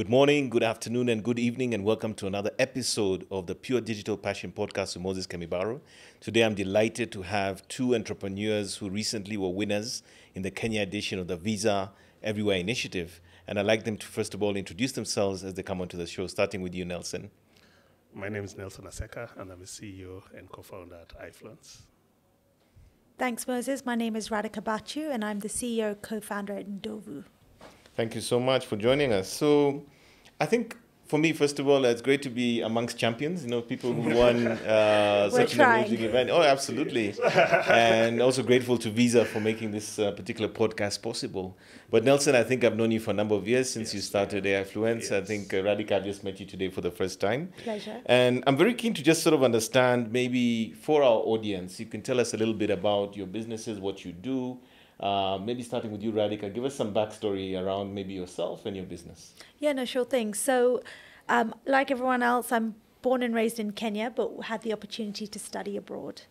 Good morning, good afternoon, and good evening, and welcome to another episode of the Pure Digital Passion Podcast with Moses Kemibaro. Today, I'm delighted to have two entrepreneurs who recently were winners in the Kenya edition of the Visa Everywhere initiative. And I'd like them to, first of all, introduce themselves as they come onto the show, starting with you, Nelson. My name is Nelson Aseka, and I'm a CEO and co founder at AIfluence. Thanks, Moses. My name is Radhika Bhachu, and I'm the CEO co founder at Ndovu. Thank you so much for joining us. So, I think for me, first of all, it's great to be amongst champions. You know, people who won uh, such trying. an amazing event. Oh, absolutely, and also grateful to Visa for making this uh, particular podcast possible. But Nelson, I think I've known you for a number of years since you started AIfluence. I Yes. think uh, Radhika, I've just met you today for the first time. Pleasure. And I'm very keen to just sort of understand, maybe for our audience, you can tell us a little bit about your businesses, what you do. Uh, maybe starting with you, Radhika, give us some backstory around maybe yourself and your business. Yeah, no, sure thing. So, um, like everyone else, I'm born and raised in Kenya, but had the opportunity to study abroad.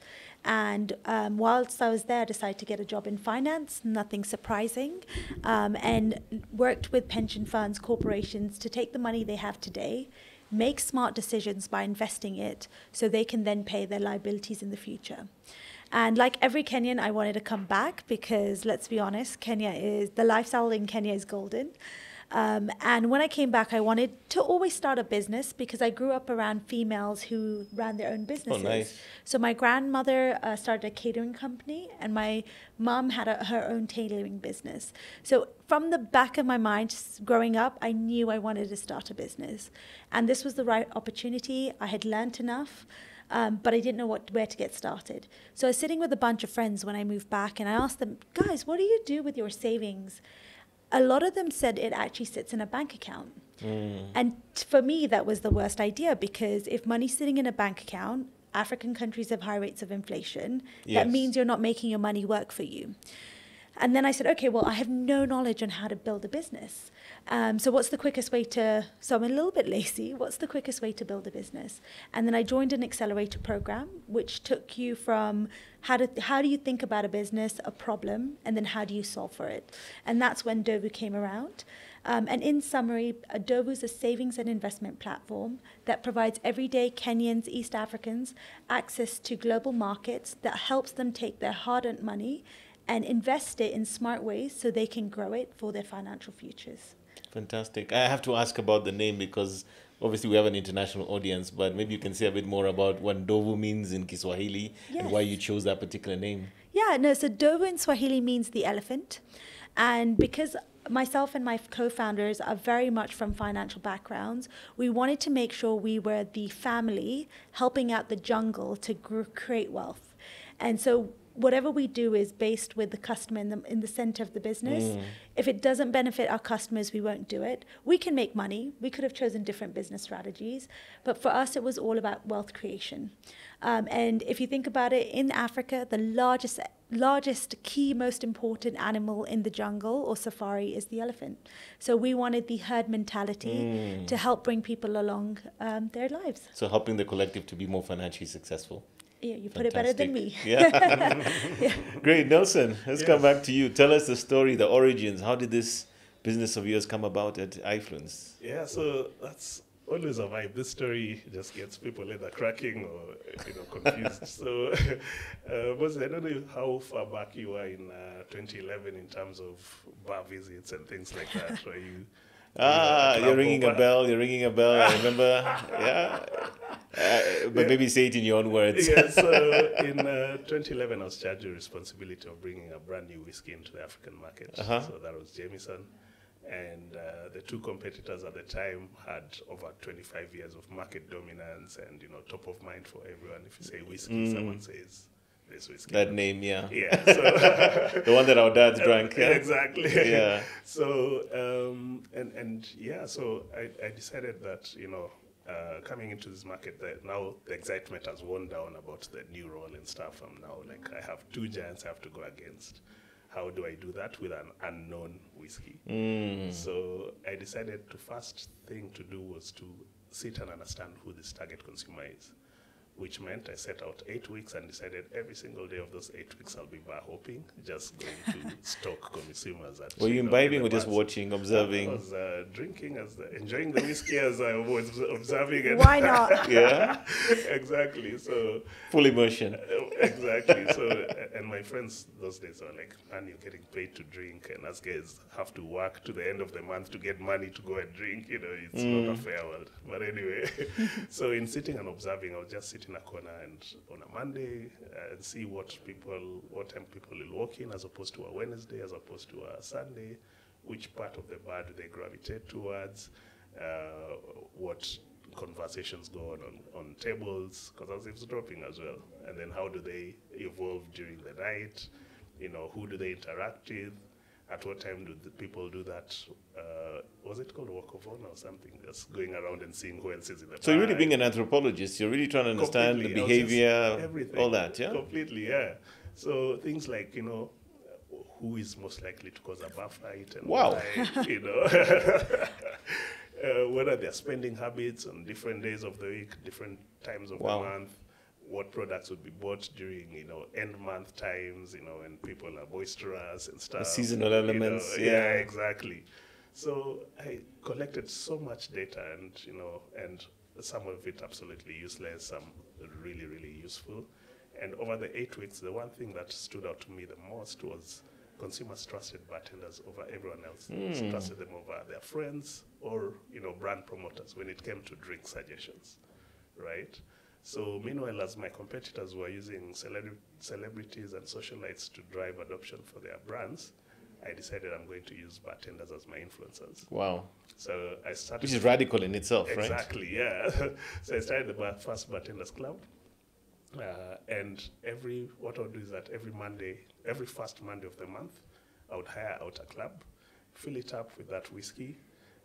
And um, whilst I was there, I decided to get a job in finance, nothing surprising, um, and worked with pension funds, corporations to take the money they have today, make smart decisions by investing it so they can then pay their liabilities in the future. And like every Kenyan, I wanted to come back because let's be honest, Kenya is the lifestyle in Kenya is golden. Um, and when I came back, I wanted to always start a business because I grew up around females who ran their own businesses. Oh, nice. So my grandmother uh, started a catering company, and my mom had a, her own tailoring business. So from the back of my mind, growing up, I knew I wanted to start a business, and this was the right opportunity. I had learnt enough. Um, but I didn't know what where to get started. So I was sitting with a bunch of friends when I moved back, and I asked them, guys, what do you do with your savings? A lot of them said it actually sits in a bank account. And for me, that was the worst idea because if money's sitting in a bank account, African countries have high rates of inflation. Yes. That means you're not making your money work for you. And then I said, okay, well, I have no knowledge on how to build a business. Um, so what's the quickest way to? So I'm a little bit lazy. What's the quickest way to build a business? And then I joined an accelerator program, which took you from how to how do you think about a business, a problem, and then how do you solve for it? And that's when Ndovu came around. Um, and in summary, Ndovu is a savings and investment platform that provides everyday Kenyans, East Africans access to global markets that helps them take their hard earned money and invest it in smart ways so they can grow it for their financial futures. Fantastic. I have to ask about the name because obviously we have an international audience, but maybe you can say a bit more about what Ndovu means in Kiswahili and why you chose that particular name. Yeah, no, so Ndovu in Swahili means the elephant. And because myself and my co founders are very much from financial backgrounds, we wanted to make sure we were the family helping out the jungle to gr- create wealth. And so whatever we do is based with the customer in the, in the center of the business. If it doesn't benefit our customers, we won't do it. We can make money. We could have chosen different business strategies. But for us, it was all about wealth creation. Um, and if you think about it, in Africa, the largest, largest, key, most important animal in the jungle or safari is the elephant. So we wanted the herd mentality to help bring people along um, their lives. So helping the collective to be more financially successful. Yeah, you put it better than me. Fantastic. Yeah. Great. Nelson, let's come back to you. Tell us the story, the origins. How did this business of yours come about at AIfluence? Yeah, so that's always a vibe. This story just gets people either cracking or you know confused. so, uh, Moses, I don't know how far back you are in uh, 2011 in terms of bar visits and things like that. Were you? Ah, at you're ringing a bell. You're ringing a bell. I remember. Yeah. Uh, but maybe say it in your own words. yeah, so in uh, 2011, I was charged with the responsibility of bringing a brand new whiskey into the African market. Uh-huh. So that was Jameson. And uh, the two competitors at the time had over 25 years of market dominance and, you know, top of mind for everyone. If you say whiskey, someone says. That name, yeah. Yeah, so The one that our dads drank. Yeah. exactly. Yeah. So um, and and yeah, so I, I decided that you know uh, coming into this market that now the excitement has worn down about the new role and stuff. I'm now like I have two giants I have to go against. How do I do that with an unknown whiskey? Mm. So I decided the first thing to do was to sit and understand who this target consumer is. Which meant I set out eight weeks and decided every single day of those eight weeks I'll be bar hopping, just going to stock consumers. At, Were you imbibing or just bars. watching, I observing? was uh, drinking, as the, enjoying the whiskey as I was observing it. Why not? Yeah, exactly. So full immersion. uh, exactly. So, uh, and my friends those days were like, "Man, you're getting paid to drink, and us guys have to work to the end of the month to get money to go and drink. You know, it's not a fair world." But anyway, so in sitting and observing, I was just sit in a corner and on a Monday uh, and see what people, what time people will walk in, as opposed to a Wednesday, as opposed to a Sunday. Which part of the bar do they gravitate towards? Uh, what conversations go on on, on tables because I was eavesdropping as well. And then how do they evolve during the night? You know, who do they interact with? At what time do the people do that? Uh, was it called walk of honor or something? Just going around and seeing who else is in the So you're really being an anthropologist. You're really trying to understand the Completely. Just- behavior, everything. all that. Yeah. Completely, yeah. So things like, you know, who is most likely to cause a bar fight and Wow. why, you know. uh, what are their spending habits on different days of the week, different times of Wow. the month? What products would be bought during, you know, end month times, you know, when people are boisterous and stuff. seasonal you know. elements, yeah, yeah. exactly. So I collected so much data, and you know, and some of it absolutely useless, some really, really useful. And over the eight weeks, the one thing that stood out to me the most was consumers trusted bartenders over everyone else. Hmm. Trusted them over their friends or you know brand promoters when it came to drink suggestions, right? So meanwhile, as my competitors were using celebri- celebrities and socialites to drive adoption for their brands, I decided I'm going to use bartenders as my influencers. Wow. So I started. Which is radical in itself, right? Exactly, yeah. so I started the first bartenders club, uh, and every what I would do is that every Monday, every first Monday of the month, I would hire out a club, fill it up with that whiskey,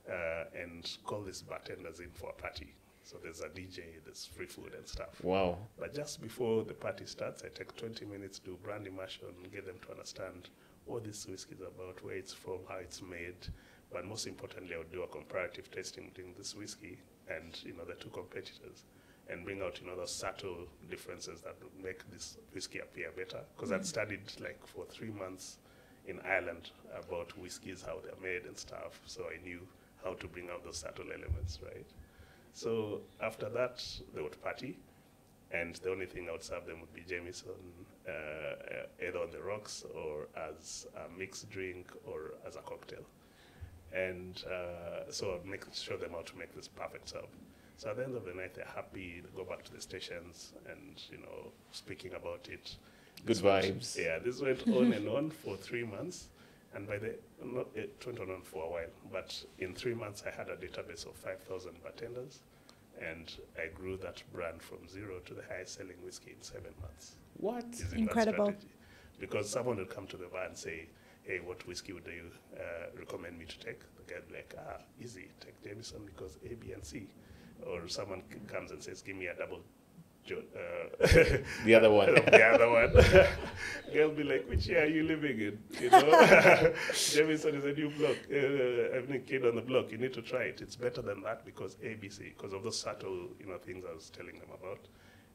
uh, and call these bartenders in for a party. So there's a DJ, there's free food and stuff. Wow. But just before the party starts, I take 20 minutes to brand immersion, get them to understand what this whiskey is about, where it's from, how it's made. But most importantly, I would do a comparative tasting between this whiskey and you know the two competitors, and bring out you know those subtle differences that would make this whiskey appear better. Because I'd mm. studied like for three months in Ireland about whiskies, how they're made and stuff. So I knew how to bring out those subtle elements, right? So after that, they would party and the only thing I would serve them would be Jameson, uh, either on the rocks or as a mixed drink or as a cocktail. And uh, so I'd make show them how to make this perfect sub. So at the end of the night, they're happy. They go back to the stations and you know speaking about it. Good This went- vibes. Yeah, this went on and on for three months, and by the not, it went on, for a while. But in three months, I had a database of five thousand bartenders, and I grew that brand from zero to the highest selling whiskey in seven months. What? using Incredible. Because someone would come to the bar and say, "Hey, what whiskey would you uh, recommend me to take?" The guy would be like, "Ah, easy, take Jameson because A, B, and C." Or someone c- comes and says, "Give me a double." Jo- uh, The other one. the other one. They'll be like, which year are you living in? You know, Jameson is a new block. Uh, I'm a kid on the block. You need to try it. It's better than that because ABC, because of those subtle, you know, things I was telling them about.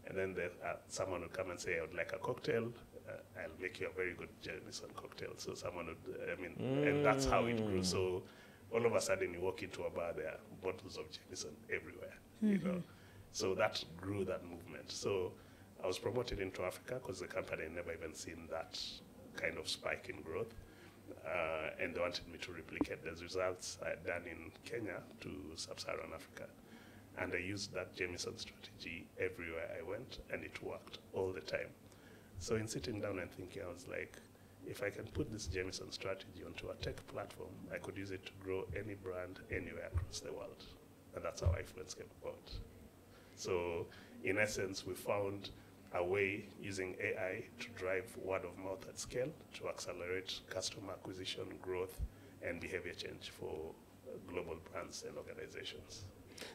And then there, uh, someone would come and say, I would like a cocktail. Uh, I'll make you a very good Jameson cocktail. So someone would, I mean, and that's how it grew. So all of a sudden you walk into a bar, there are bottles of Jameson everywhere, you know. So that grew that movement. So I was promoted into Africa because the company had never even seen that kind of spike in growth. Uh, and they wanted me to replicate those results I had done in Kenya to sub-Saharan Africa. And I used that Jameson strategy everywhere I went, and it worked all the time. So in sitting down and thinking, I was like, if I can put this Jameson strategy onto a tech platform, I could use it to grow any brand anywhere across the world. And that's how AIfluence came about. So, in essence, we found a way using AI to drive word of mouth at scale to accelerate customer acquisition, growth, and behavior change for global brands and organizations.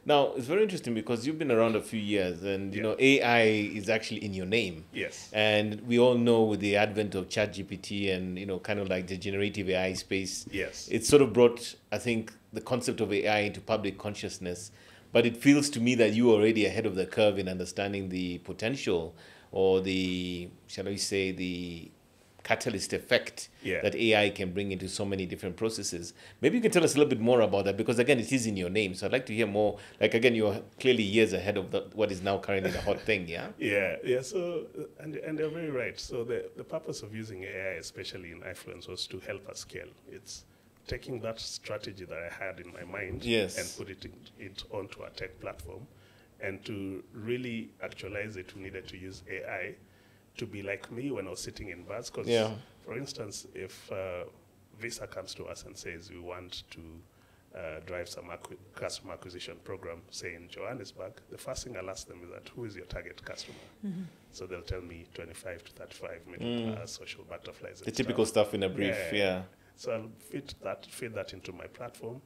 Now, it's very interesting because you've been around a few years and, you Yeah. know, AI is actually in your name. Yes. And we all know with the advent of ChatGPT and, you know, kind of like the generative AI space, Yes. it sort of brought, I think, the concept of AI into public consciousness. But it feels to me that you are already ahead of the curve in understanding the potential or the, shall we say, the catalyst effect Yeah. that AI can bring into so many different processes. Maybe you can tell us a little bit more about that because again, it is in your name. So I'd like to hear more. Like again, you're clearly years ahead of the, what is now currently the hot thing. Yeah. Yeah, yeah. So, and and they're very right. So the the purpose of using AI, especially in influence, was to help us scale. It's taking that strategy that I had in my mind Yes. and put it in, it onto a tech platform, and to really actualize it, we needed to use AI to be like me when I was sitting in bus. Because, Yeah. for instance, if uh, Visa comes to us and says we want to uh, drive some acqui- customer acquisition program, say in Johannesburg, the first thing I'll ask them is that who is your target customer? So they'll tell me 25 to 35 middle class, social butterflies. The typical stuff. stuff in a brief. Yeah. Yeah. So I'll fit that, feed that into my platform,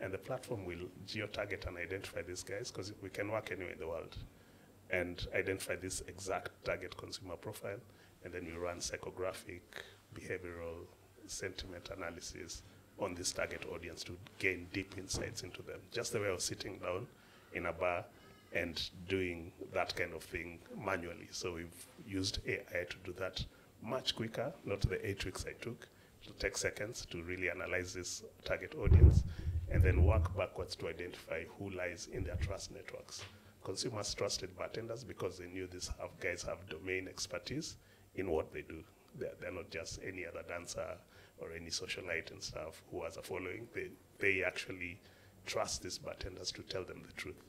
and the platform will geo-target and identify these guys because we can work anywhere in the world, and identify this exact target consumer profile, and then we run psychographic, behavioral, sentiment analysis on this target audience to gain deep insights into them. Just the way of sitting down in a bar and doing that kind of thing manually. So we've used AI to do that much quicker, not the eight weeks I took. It'll take seconds to really analyze this target audience and then work backwards to identify who lies in their trust networks. Consumers trusted bartenders because they knew these have, guys have domain expertise in what they do. They're, they're not just any other dancer or any socialite and stuff who has a following. They, they actually trust these bartenders to tell them the truth.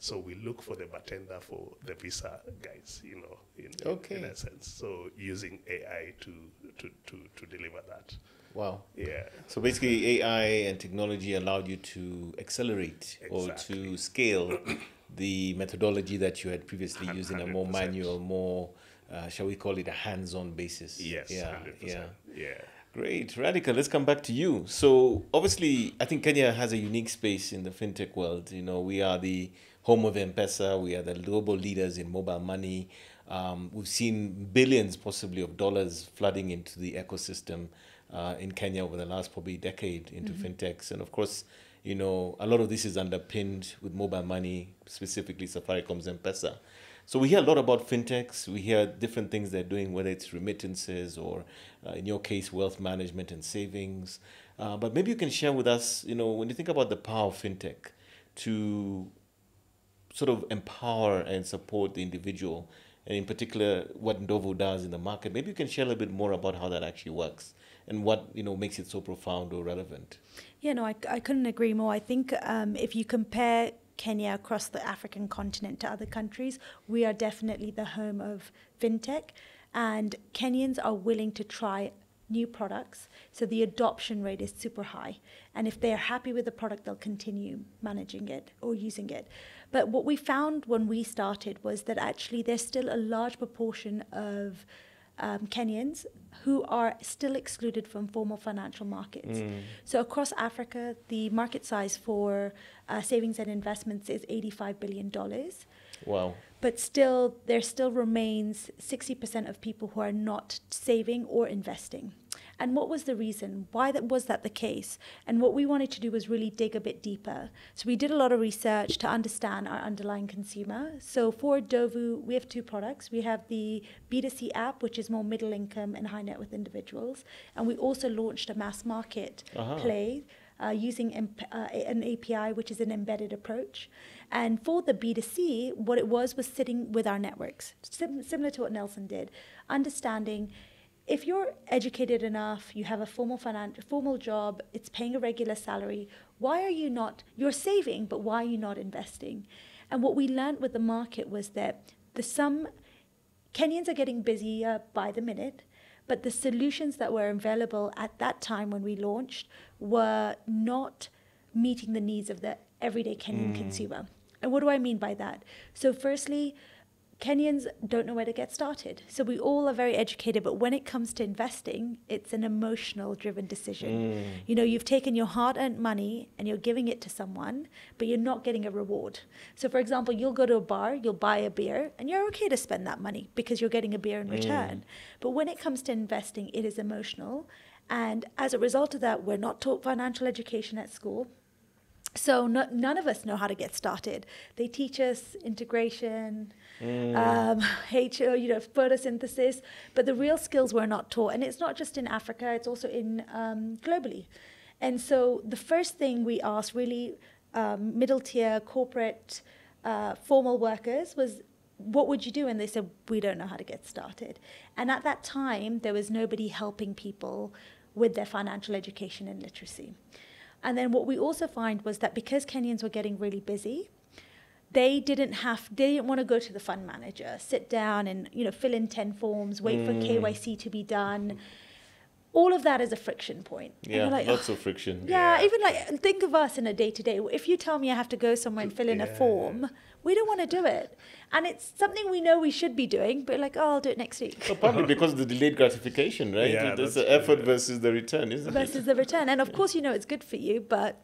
So we look for the bartender for the visa guys, you know, in, in- Okay. in a sense. So using AI to, to, to, to deliver that. Wow. Yeah. So basically, AI and technology allowed you to accelerate or to scale the methodology that you had previously used in a more manual, more, uh, shall we call it, a hands-on basis. Yes. Yeah. 100%. Yeah. Yeah. Great, Radhika. Let's come back to you. So, obviously, I think Kenya has a unique space in the fintech world. You know, we are the home of M-Pesa. We are the global leaders in mobile money. Um, we've seen billions, possibly, of dollars flooding into the ecosystem uh, in Kenya over the last probably decade into fintechs. And of course, you know, a lot of this is underpinned with mobile money, specifically Safaricom's M-Pesa. So we hear a lot about fintechs. We hear different things they're doing, whether it's remittances or, uh, in your case, wealth management and savings. Uh, but maybe you can share with us, you know, when you think about the power of fintech to sort of empower and support the individual, and in particular, what Ndovu does in the market. Maybe you can share a little bit more about how that actually works and what you know makes it so profound or relevant. Yeah, no, I, I couldn't agree more. I think um, if you compare Kenya across the African continent to other countries, we are definitely the home of fintech, and Kenyans are willing to try new products. So the adoption rate is super high. And if they're happy with the product, they'll continue managing it or using it. But what we found when we started was that actually there's still a large proportion of um, Kenyans who are still excluded from formal financial markets. So across Africa, the market size for uh, savings and investments is $85 billion. Wow. But still, there still remains 60% of people who are not saving or investing. And what was the reason? Why that was that the case? And what we wanted to do was really dig a bit deeper. So we did a lot of research to understand our underlying consumer. So for Ndovu, we have two products. We have the B2C app, which is more middle income and high net worth individuals. And we also launched a mass market Aha. play uh, using imp- uh, an API, which is an embedded approach. And for the B2C, what it was was sitting with our networks, sim- similar to what Nelson did, understanding if you're educated enough, you have a formal finan- formal job, it's paying a regular salary, why are you not, you're saving, but why are you not investing? And what we learned with the market was that the some Kenyans are getting busier by the minute, but the solutions that were available at that time when we launched were not meeting the needs of the everyday Kenyan mm. consumer. And what do I mean by that? So, firstly, Kenyans don't know where to get started. So, we all are very educated, but when it comes to investing, it's an emotional driven decision. Mm. You know, you've taken your hard earned money and you're giving it to someone, but you're not getting a reward. So, for example, you'll go to a bar, you'll buy a beer, and you're okay to spend that money because you're getting a beer in return. Mm. But when it comes to investing, it is emotional. And as a result of that, we're not taught financial education at school. So no, none of us know how to get started. They teach us integration, um, HO, you know, photosynthesis, but the real skills were not taught. And it's not just in Africa; it's also in um, globally. And so the first thing we asked really um, middle tier corporate uh, formal workers was what would you do? And they said, we don't know how to get started. And at that time, there was nobody helping people with their financial education and literacy. And then what we also find was that because Kenyans were getting really busy, they didn't have they didn't want to go to the fund manager, sit down and you know fill in 10 forms, wait for mm. KYC to be done. All of that is a friction point. Yeah, like, lots ah. of friction. yeah, Yeah. even like think of us in a day to day. If you tell me I have to go somewhere and fill in a form, we don't want to do it. And it's something we know we should be doing, but like, oh, I'll do it next week. Well, partly because of the delayed gratification, right? Yeah, There's that's the effort yeah. versus the return, isn't it? versus the return. And of course, you know it's good for you, but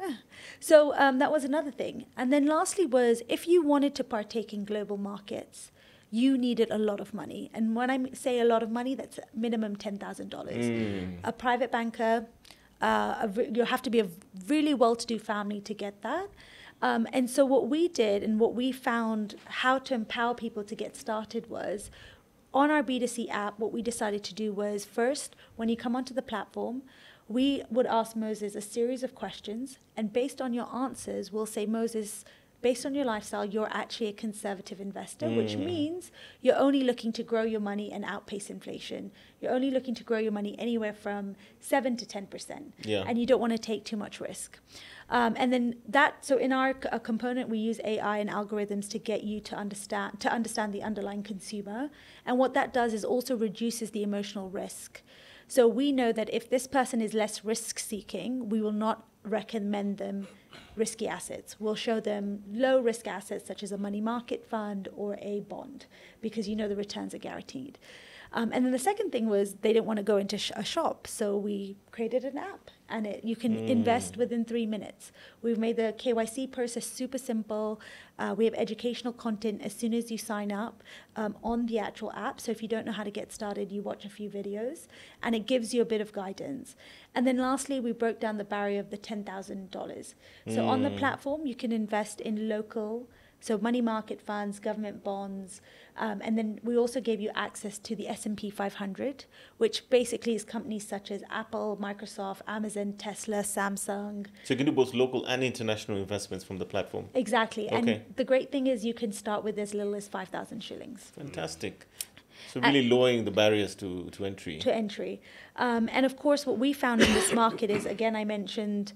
so um, that was another thing. And then lastly was if you wanted to partake in global markets, you needed a lot of money. And when I say a lot of money, that's minimum ten thousand dollars. Mm. A private banker, uh, re- you have to be a really well-to-do family to get that. Um, and so what we did and what we found how to empower people to get started was on our B2C app, what we decided to do was first, when you come onto the platform, we would ask Moses a series of questions, and based on your answers, we'll say, Moses, based on your lifestyle, you're actually a conservative investor, which Mm. means you're only looking to grow your money and outpace inflation. You're only looking to grow your money anywhere from 7 to 10%. Yeah. And you don't want to take too much risk. Um, and then that, so in our c- component, we use AI and algorithms to get you to understand to understand the underlying consumer. And what that does is also reduces the emotional risk. So we know that if this person is less risk seeking, we will not recommend them risky assets. We'll show them low risk assets such as a money market fund or a bond because you know the returns are guaranteed. Um, and then the second thing was they didn't want to go into sh- a shop, so we created an app, and it, you can invest within three minutes. We've made the KYC process super simple. Uh, we have educational content as soon as you sign up um, on the actual app. So if you don't know how to get started, you watch a few videos, and it gives you a bit of guidance. And then lastly, we broke down the barrier of the ten thousand dollars. So on the platform, you can invest in local. So money market funds, government bonds, um, and then we also gave you access to the S&P 500, which basically is companies such as Apple, Microsoft, Amazon, Tesla, Samsung. So you can do both local and international investments from the platform. Exactly. Okay. And the great thing is you can start with as little as 5,000 shillings Fantastic. So really lowering the barriers to, to entry. to entry. Um, and of course, what we found in this market is, again, I mentioned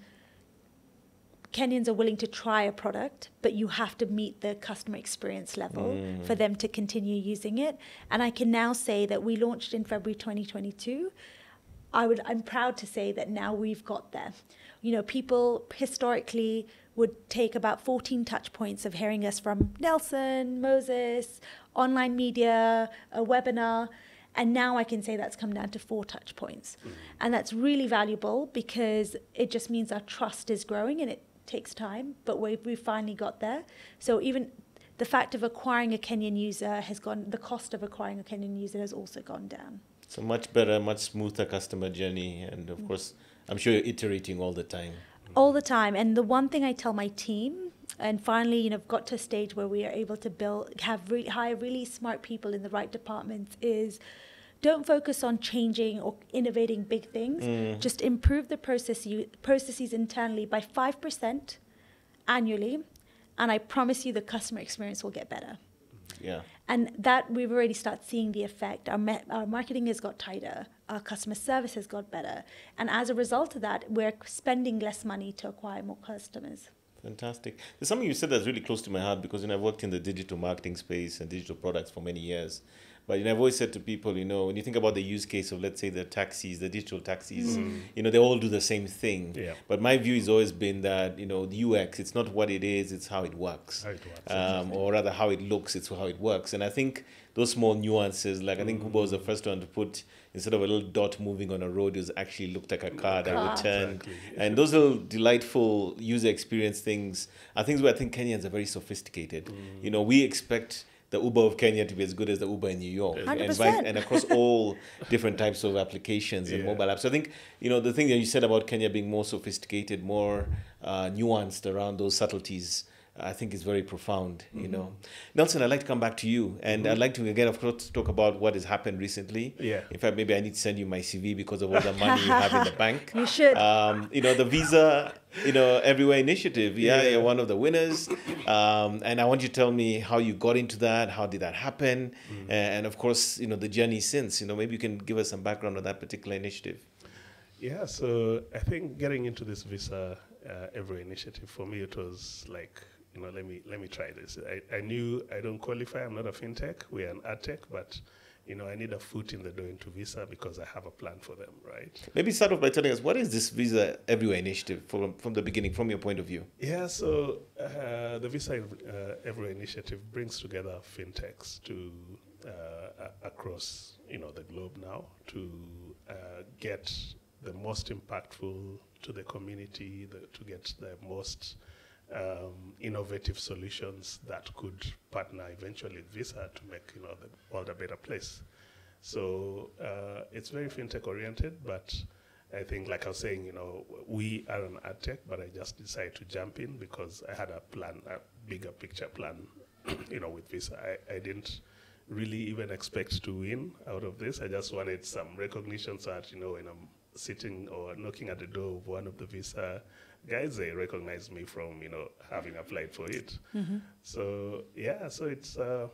Kenyans are willing to try a product, but you have to meet the customer experience level mm. for them to continue using it. And I can now say that we launched in February 2022. I would, I'm proud to say that now we've got there. You know, people historically would take about 14 touch points of hearing us from Nelson, Moses, online media, a webinar. And now I can say that's come down to four touch points. Mm. And that's really valuable because it just means our trust is growing and it takes time, but we we finally got there. So even the fact of acquiring a Kenyan user has gone, the cost of acquiring a Kenyan user has also gone down. So much better, much smoother customer journey. And of mm. course, I'm sure you're iterating all the time. all the time. And the one thing I tell my team, and finally, you know, got to a stage where we are able to build, have re- hire really smart people in the right departments is don't focus on changing or innovating big things. Mm. Just improve the process you, processes internally by 5% annually. And I promise you the customer experience will get better. Yeah. And that we've already started seeing the effect. Our, our marketing has got tighter, our customer service has got better. And as a result of that, we're spending less money to acquire more customers. Fantastic. There's something you said that's really close to my heart because you know, I've worked in the digital marketing space and digital products for many years. But you know, I've always said to people, you know, when you think about the use case of, let's say, the taxis, the digital taxis, mm. you know, they all do the same thing. Yeah. But my view has always been that, you know, the UX, it's not what it is, it's how it works. How it works, Um, or rather, how it looks, it's how it works. And I think those small nuances, like I think mm. Uber was the first one to put, instead of a little dot moving on a road, it was actually looked like a car that would turn. Exactly. And those little delightful user experience things are things where I think Kenyans are very sophisticated. Mm. You know, we expect the Uber of Kenya to be as good as the Uber in New York, and, 100%. vice- and across all different types of applications and Yeah. mobile apps. So I think you know the thing that you said about Kenya being more sophisticated, more uh, nuanced around those subtleties. I think is very profound, Mm-hmm. you know. Nelson, I'd like to come back to you, and I'd like to again, of course, talk about what has happened recently. Yeah. In fact, maybe I need to send you my CV because of all the money you have in the bank. You should. Um, you know, the Visa, you know, Everywhere Initiative. Yeah, Yeah. you're one of the winners. Um, and I want you to tell me how you got into that. How did that happen? Mm. And of course, you know, the journey since. You know, maybe you can give us some background on that particular initiative. Yeah, so I think getting into this visa uh, every initiative for me it was like you know let me let me try this. I, I knew I don't qualify. I'm not a fintech. We're an ad tech, but you know I need a foot in the door into visa because I have a plan for them, right? Maybe start off by telling us what is this Visa Everywhere Initiative from from the beginning, from your point of view. Yeah, so uh, the Visa uh, Everywhere initiative brings together fintechs to uh, across you know the globe now to uh, get the most impactful to the community, the, to get the most um, innovative solutions that could partner eventually with Visa to make you know the world a better place. So uh, it's very fintech oriented, but I think, like I was saying, you know, we are an ad tech, but I just decided to jump in because I had a plan, a bigger picture plan, you know, with Visa. I, I didn't really even expect to win out of this. I just wanted some recognition so that, you know, when I'm sitting or knocking at the door of one of the Visa guys, they recognize me from, you know, having applied for it. So, yeah, so it's, uh,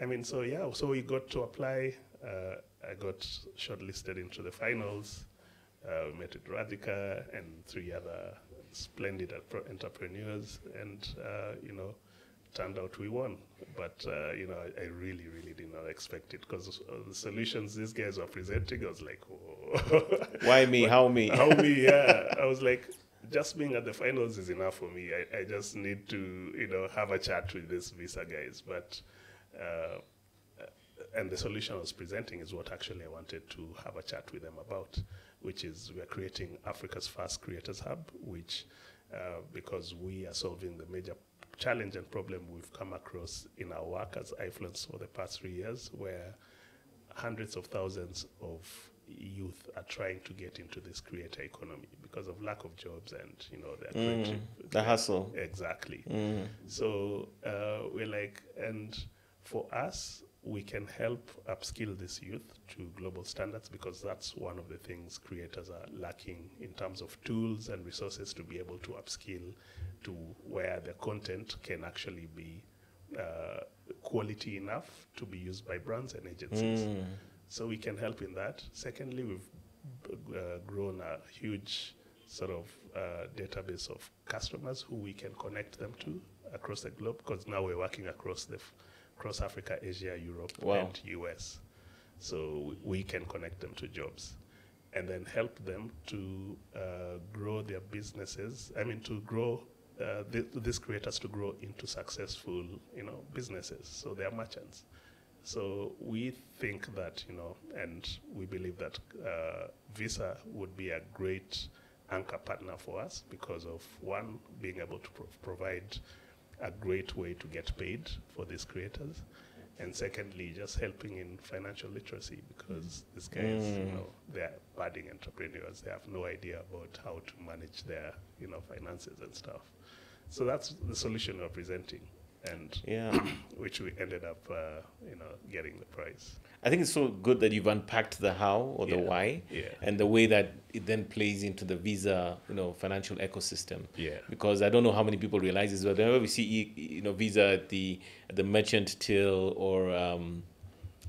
I mean, so yeah, so we got to apply. Uh, I got shortlisted into the finals. Uh, we met with Radhika and three other splendid entrepreneurs, and uh, you know, turned out we won. But uh, you know, I, I really, really did not expect it because the solutions these guys were presenting, I was like, Whoa. Why me? How me? How me? Yeah, I was like, just being at the finals is enough for me. I, I just need to, you know, have a chat with these visa guys. But, uh, and the solution I was presenting is what actually I wanted to have a chat with them about, which is we are creating Africa's first creators hub, which, uh, because we are solving the major challenge and problem we've come across in our work as AIfluence for the past three years, where hundreds of thousands of youth are trying to get into this creator economy because of lack of jobs and you know their creative the hustle. exactly so uh, we're like and for us we can help upskill this youth to global standards because that's one of the things creators are lacking in terms of tools and resources to be able to upskill to where the content can actually be uh, quality enough to be used by brands and agencies. So we can help in that. Secondly, we've b- uh, grown a huge sort of uh, database of customers who we can connect them to across the globe because now we're working across the across Africa, Asia, Europe, Wow. and US. So we- can connect them to jobs and then help them to uh, grow their businesses. I mean, to grow uh, th- these creators to grow into successful, you know, businesses. So they are merchants. So we think that, you know, and we believe that uh, Visa would be a great anchor partner for us because of one, being able to pro- provide a great way to get paid for these creators. And secondly, just helping in financial literacy because these guys, you mm. know, they're budding entrepreneurs. They have no idea about how to manage their, you know, finances and stuff. So that's the solution we're presenting, and Yeah. which we ended up, uh, you know, getting the prize. I think it's so good that you've unpacked the how or the Yeah. why, Yeah. and the way that it then plays into the Visa, you know, financial ecosystem. Yeah. Because I don't know how many people realize this, but whenever we see, you know, Visa at the at the merchant till or um,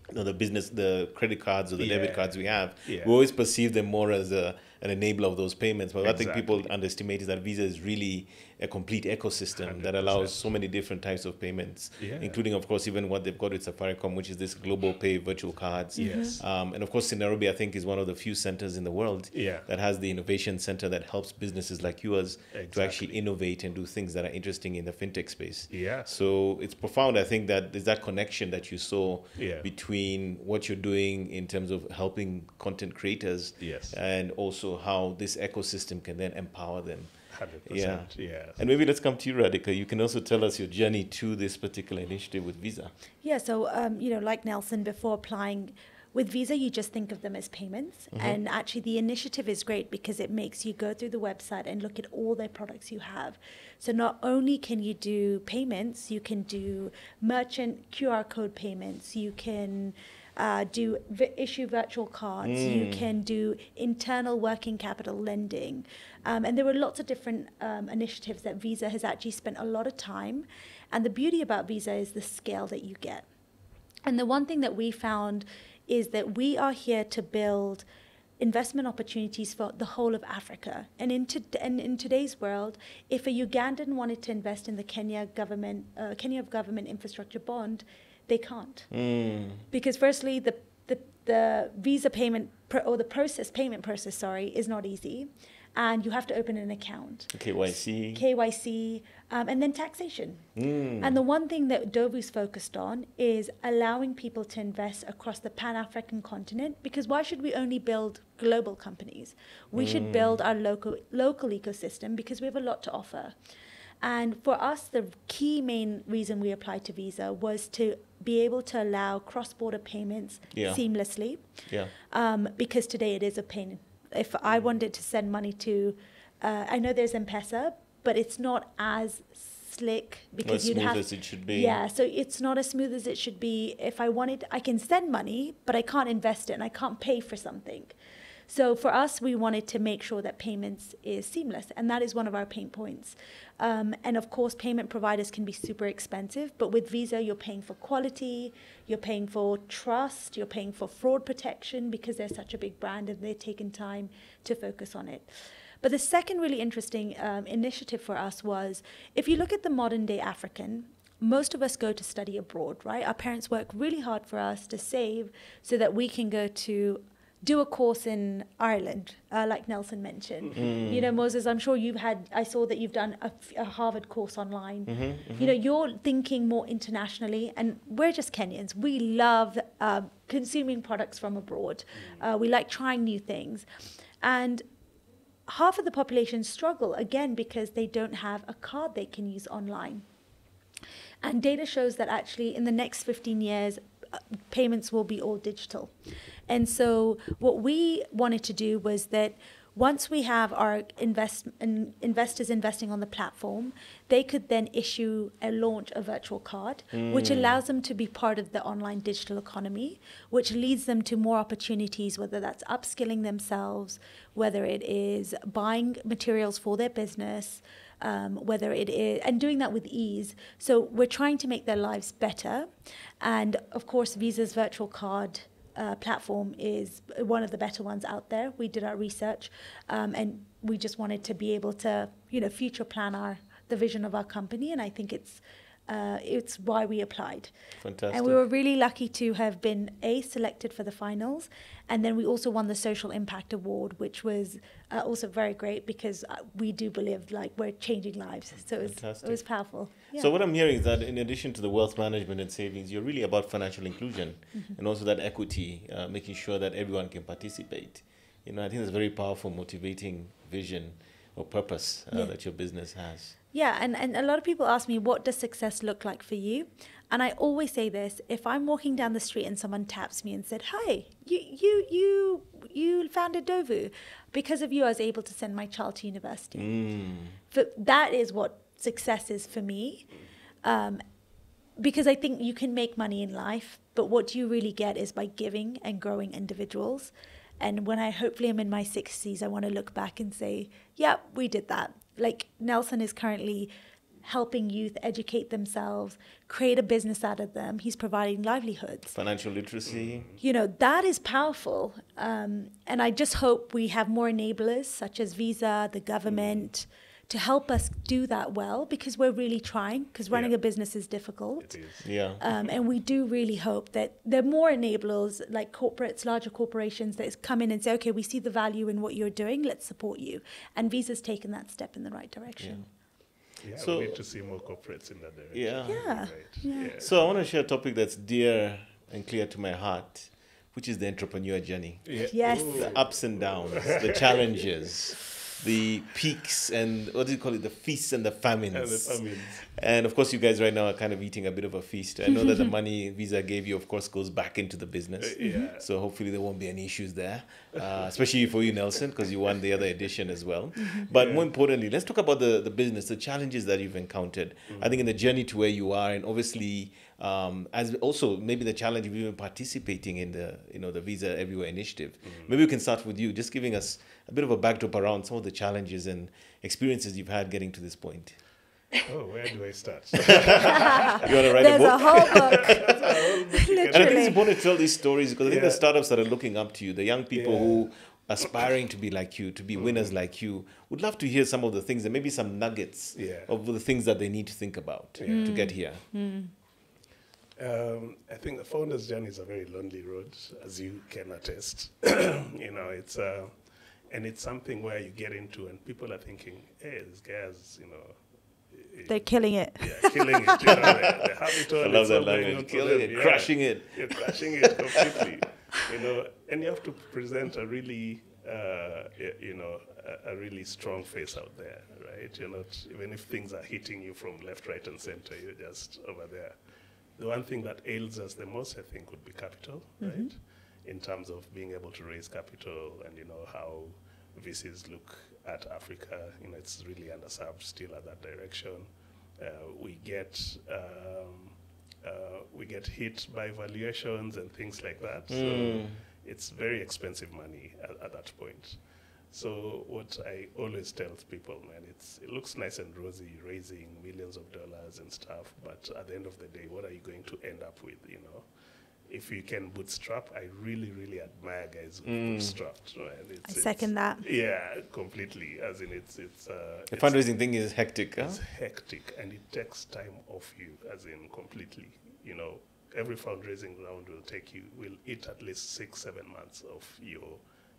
you know, the business, the credit cards or the debit cards we have, Yeah. we always perceive them more as a an enabler of those payments. But what I think people underestimate is that Visa is really a complete ecosystem that allows so many different types of payments, Yeah. including, of course, even what they've got with Safaricom, which is this global pay virtual cards. Yes. Um, and of course, in Nairobi, I think, is one of the few centers in the world Yeah. that has the innovation center that helps businesses like yours to actually innovate and do things that are interesting in the fintech space. Yeah. So it's profound. I think that there's that connection that you saw Yeah. between what you're doing in terms of helping content creators Yes. and also how this ecosystem can then empower them. Hundred Yeah. percent. Yeah. And maybe let's come to you, Radhika. You can also tell us your journey to this particular initiative with Visa. Yeah, so um, you know, like Nelson, before applying with Visa, you just think of them as payments, and actually, the initiative is great because it makes you go through the website and look at all their products you have. So not only can you do payments, you can do merchant QR code payments, you can. Uh, do issue virtual cards. You Mm. can do internal working capital lending, um, and there were lots of different um, initiatives that Visa has actually spent a lot of time. And the beauty about Visa is the scale that you get. And the one thing that we found is that we are here to build investment opportunities for the whole of Africa. And in, to, and in today's world, if a Ugandan wanted to invest in the Kenya government, uh, Kenya government infrastructure bond, they can't Mm. because firstly the the, the visa payment pro, or the process payment process sorry is not easy and you have to open an account KYC. kyc um, and then taxation Mm. and the one thing that Ndovu's focused on is allowing people to invest across the Pan African continent because why should we only build global companies? We should build our local local ecosystem because we have a lot to offer. And for us, the key main reason we applied to Visa was to be able to allow cross border payments Yeah. seamlessly yeah. um, because today it is a pain. If I wanted to send money to, uh, I know there's M-Pesa, but it's not as slick because as you'd smooth have as it should be. yeah, so it's not as smooth as it should be. If I wanted, I can send money, but I can't invest it and I can't pay for something. So for us, we wanted to make sure that payments is seamless, and that is one of our pain points. Um, and of course, payment providers can be super expensive, but with Visa, you're paying for quality, you're paying for trust, you're paying for fraud protection because they're such a big brand and they're taking time to focus on it. But the second really interesting um, initiative for us was if you look at the modern day African, most of us go to study abroad, right? Our parents work really hard for us to save so that we can go to do a course in Ireland, uh, like Nelson mentioned. Mm. You know, Moses, I'm sure you've had, I saw that you've done a Harvard course online. Mm-hmm, You know, you're thinking more internationally, and we're just Kenyans. We love uh, consuming products from abroad, uh, we like trying new things. And half of the population struggle again because they don't have a card they can use online. And data shows that actually in the next 15 years, uh, payments will be all digital. And so what we wanted to do was that once we have our invest, in, investors investing on the platform, they could then issue and launch a virtual card, which allows them to be part of the online digital economy, which leads them to more opportunities, whether that's upskilling themselves, whether it is buying materials for their business, um, whether it is, and doing that with ease. So we're trying to make their lives better. And of course, Visa's virtual card uh, platform is one of the better ones out there. We did our research, um, and we just wanted to be able to, you know, future plan our the vision of our company. And I think it's uh, it's why we applied. Fantastic. And we were really lucky to have been a selected for the finals, and then we also won the social impact award, which was uh, also very great because uh, we do believe like we're changing lives. So it was, it was powerful. Yeah. So what I'm hearing is that in addition to the wealth management and savings, you're really about financial inclusion Mm-hmm. and also that equity, uh, making sure that everyone can participate. You know, I think it's a very powerful, motivating vision or purpose uh, Yeah. that your business has. Yeah, and, and a lot of people ask me, what does success look like for you? And I always say this: if I'm walking down the street and someone taps me and said, "Hi, you you you you founded Ndovu, because of you, I was able to send my child to university." Mm. For, that is what success is for me. Um, because I think you can make money in life, but what you really get is by giving and growing individuals. And when I hopefully am in my 60s, I want to look back and say, yeah, we did that. Like Nelson is currently helping youth educate themselves, create a business out of them. He's providing livelihoods Financial literacy. you know that is powerful um, and i just hope we have more enablers such as visa the government to help us do that well because we're really trying because running Yeah. a business is difficult It is. Yeah. um, and we do really hope that there are more enablers like corporates larger corporations that come in and say okay we see the value in what you're doing let's support you and visa's taken that step in the right direction Yeah, So- we need to see more corporates in that direction. Yeah. Yeah. Right. Yeah. Yeah. So I want to share a topic that's dear and clear to my heart, which is the entrepreneur journey. Yeah. Yes. Ooh. The ups and downs, the challenges. The peaks and what do you call it? The feasts and the famines. And the famines. And of course, you guys right now are kind of eating a bit of a feast. I know that the money Visa gave you, of course, goes back into the business. Uh, yeah. So hopefully there won't be any issues there, uh, especially for you, Nelson, because you won the other edition as well. But more importantly, let's talk about the, the business, the challenges that you've encountered. I think in the journey to where you are, and obviously um, as also maybe the challenge of even participating in the you know the Visa Everywhere initiative. Maybe we can start with you, just giving us a bit of a backdrop around some of the challenges and experiences you've had getting to this point. Oh, where do I start? You want to write There's a a book? whole book. Whole book And I think it's important to tell these stories because I think the startups that are looking up to you, the young people Yeah. who aspiring to be like you, to be winners like you, would love to hear some of the things and maybe some nuggets Yeah. of the things that they need to think about to get here. Um, I think the founder's journey is a very lonely road, as you can attest. you know, it's uh, and it's something where you get into and people are thinking, "Hey, this guy's, you know, eh, eh, They're killing it. yeah, killing it. You know, they, they have it all. I love that language. on for Killing it, yeah. crushing it. You're crushing it completely. you know, and you have to present a really, uh, eh, you know, a, a really strong face out there, right? You're not even if things are hitting you from left, right, and center. You're just over there. The one thing that ails us the most, I think, would be capital, right? Mm-hmm. In terms of being able to raise capital and you know how VCs look at Africa. You know, it's really underserved still at that direction. Uh, we get um, uh, we get hit by valuations and things like that. So it's very expensive money at, at that point. So what I always tell people, man, it's it looks nice and rosy, raising millions of dollars and stuff, but at the end of the day, what are you going to end up with? You know, if you can bootstrap, I really, really admire guys who bootstrapped. Right? It's, I second that. Yeah, completely. As in, it's it's uh, The it's- fundraising thing is hectic. Huh? it's hectic and it takes time off you, as in completely. You know, every fundraising round will take you, will eat at least six, seven months of your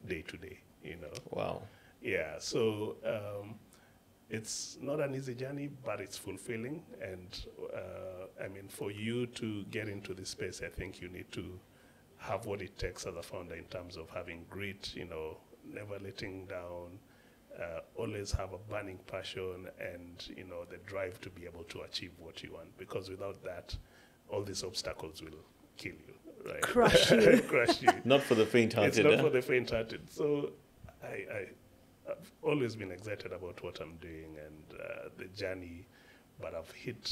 day to day, you know. Wow. Yeah, so um, it's not an easy journey, but it's fulfilling. And uh, I mean, for you to get into this space, I think you need to have what it takes as a founder in terms of having grit, you know, never letting down, uh, always have a burning passion and, you know, the drive to be able to achieve what you want. Because without that, all these obstacles will kill you, right? Crush you. Crush you Not for the faint-hearted. It's not huh? for the faint-hearted. So I, I, I've always been excited about what I'm doing and uh, the journey, but I've hit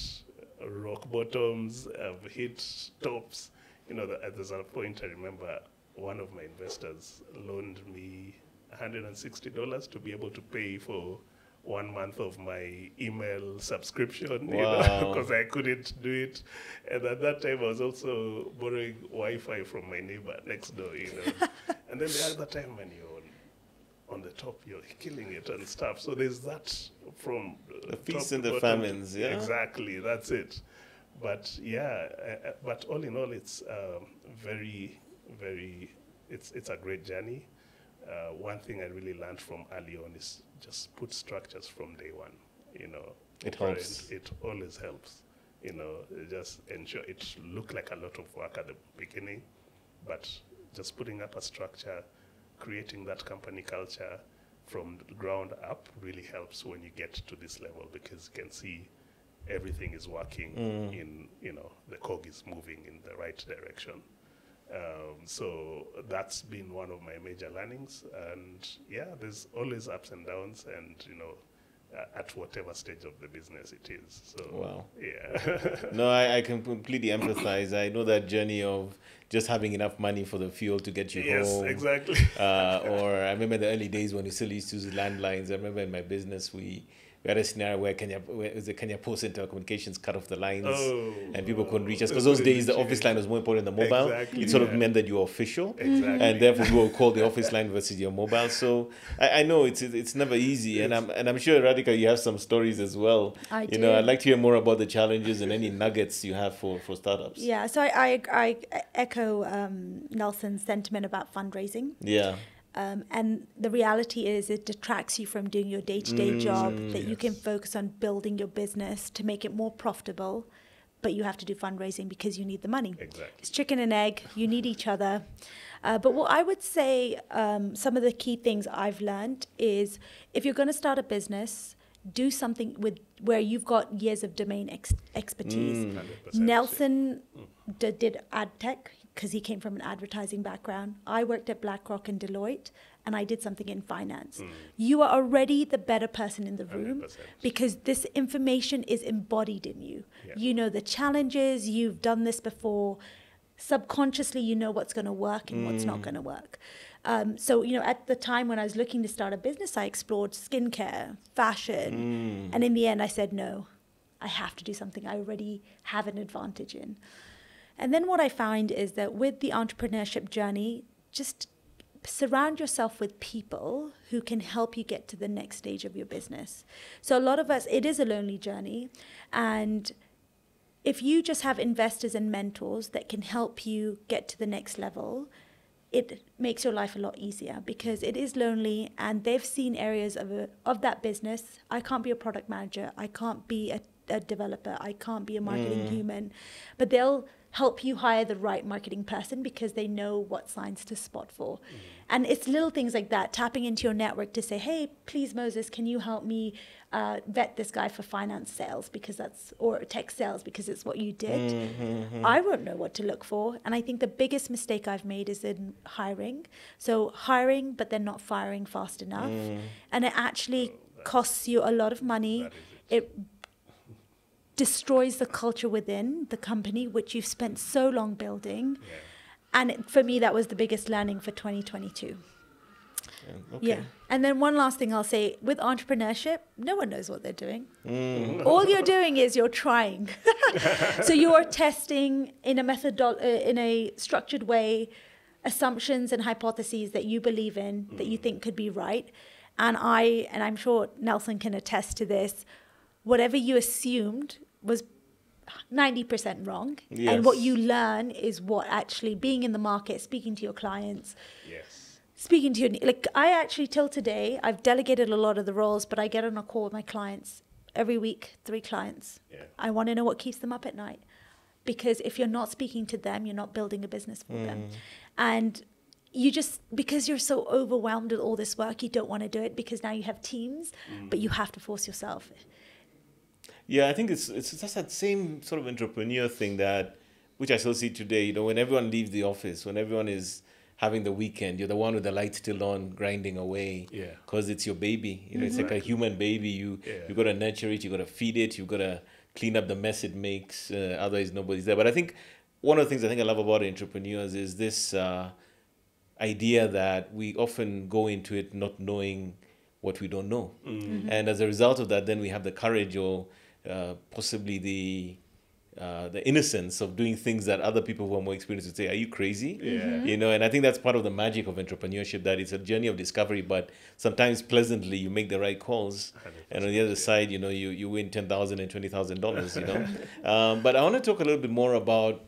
rock bottoms, I've hit tops. You know, the, there's a point I remember one of my investors loaned me $160 to be able to pay for one month of my email subscription, you know, Wow. because I couldn't do it. And at that time, I was also borrowing Wi-Fi from my neighbor next door, you know. and then the other time when you're on, the top, you're killing it and stuff. So there's that from The top feasts and the bottom. famines, yeah? Exactly, that's it. But yeah, uh, uh, but all in all, it's um, very, very, it's, it's a great journey. Uh, one thing I really learned from early on is just put structures from day one. You know, It helps. It always helps. You know, just ensure it looked like a lot of work at the beginning, but just putting up a structure, creating that company culture from the ground up really helps when you get to this level because you can see everything is working in you know the cog is moving in the right direction. Um, so that's been one of my major learnings, and yeah, there's always ups and downs, and you know, at whatever stage of the business it is. So Wow. yeah, No, I, I can completely empathize. I know that journey of just having enough money for the fuel to get you yes, home. exactly. Uh, or I remember the early days when we still used to use landlines. I remember in my business we, we had a scenario where Kenya, where the Kenya Post and Telecommunications cut off the lines, Oh, and people couldn't reach us because those days the reach office line was more important than the mobile. Exactly, it sort of meant that you were official. Exactly. And therefore, we will call the office line versus your mobile. So I, I know it's it's never easy, and I'm and I'm sure Radhika, you have some stories as well. I you know, do. I'd like to hear more about the challenges and any nuggets you have for for startups. Yeah, so I, I, I echo um, Nelson's sentiment about fundraising. Yeah. Um, and the reality is, it detracts you from doing your day to day job, that you can focus on building your business to make it more profitable, but you have to do fundraising because you need the money. Exactly. It's chicken and egg. You need each other. Uh, but what I would say, um, some of the key things I've learned is if you're going to start a business, do something with where you've got years of domain ex- expertise. 100%, Nelson d- did ad tech because he came from an advertising background. I worked at BlackRock and Deloitte, and I did something in finance. You are already the better person in the room 100%. because this information is embodied in you. Yeah. You know the challenges, you've done this before. Subconsciously, you know what's going to work and what's not going to work. Um, so, you know, at the time when I was looking to start a business, I explored skincare, fashion, and in the end, I said, no, I have to do something I already have an advantage in. And then what I find is that with the entrepreneurship journey, just surround yourself with people who can help you get to the next stage of your business. So a lot of us, it is a lonely journey. And if you just have investors and mentors that can help you get to the next level, it makes your life a lot easier because it is lonely and they've seen areas of, a, of that business. I can't be a product manager. I can't be a, a developer. I can't be a marketing mm. human. But they'll help you hire the right marketing person because they know what signs to spot for. Mm. And it's little things like that, tapping into your network to say, hey, please, Moses, can you help me uh, vet this guy for finance sales because that's, or tech sales because it's what you did. Mm-hmm. I won't know what to look for. And I think the biggest mistake I've made is in hiring. So hiring, but then not firing fast enough. Mm. And it actually costs you a lot of money. It destroys the culture within the company, which you've spent so long building. Yeah. And it, for me, that was the biggest learning for 2022. Yeah, okay. Yeah. And then one last thing I'll say with entrepreneurship, no one knows what they're doing. Mm. All you're doing is you're trying. so you're testing in a method uh, in a structured way assumptions and hypotheses that you believe in that you think could be right. And I and I'm sure Nelson can attest to this. Whatever you assumed was 90% wrong. And what you learn is what actually being in the market, speaking to your clients, Yes. speaking to you like i actually till today i've delegated a lot of the roles but i get on a call with my clients every week three clients Yeah. i want to know what keeps them up at night because if you're not speaking to them you're not building a business for them mm. and you just because you're so overwhelmed with all this work you don't want to do it because now you have teams mm. but you have to force yourself Yeah, I think it's it's just that same sort of entrepreneur thing that which I still see today. You know, when everyone leaves the office, when everyone is having the weekend, you're the one with the light still on, grinding away. Yeah. Because it's your baby. You know, it's like a human baby. You Yeah. you got to nurture it. You got to feed it. You got to clean up the mess it makes. Uh, otherwise, nobody's there. But I think one of the things I think I love about entrepreneurs is this uh, idea that we often go into it not knowing what we don't know. And as a result of that, then we have the courage or uh, possibly the uh, the innocence of doing things that other people who are more experienced would say, "Are you crazy?" Yeah. You know, and I think that's part of the magic of entrepreneurship. That it's a journey of discovery, but sometimes pleasantly you make the right calls, and on the other side, you know, you you win ten thousand and twenty thousand dollars. You know, um, but I want to talk a little bit more about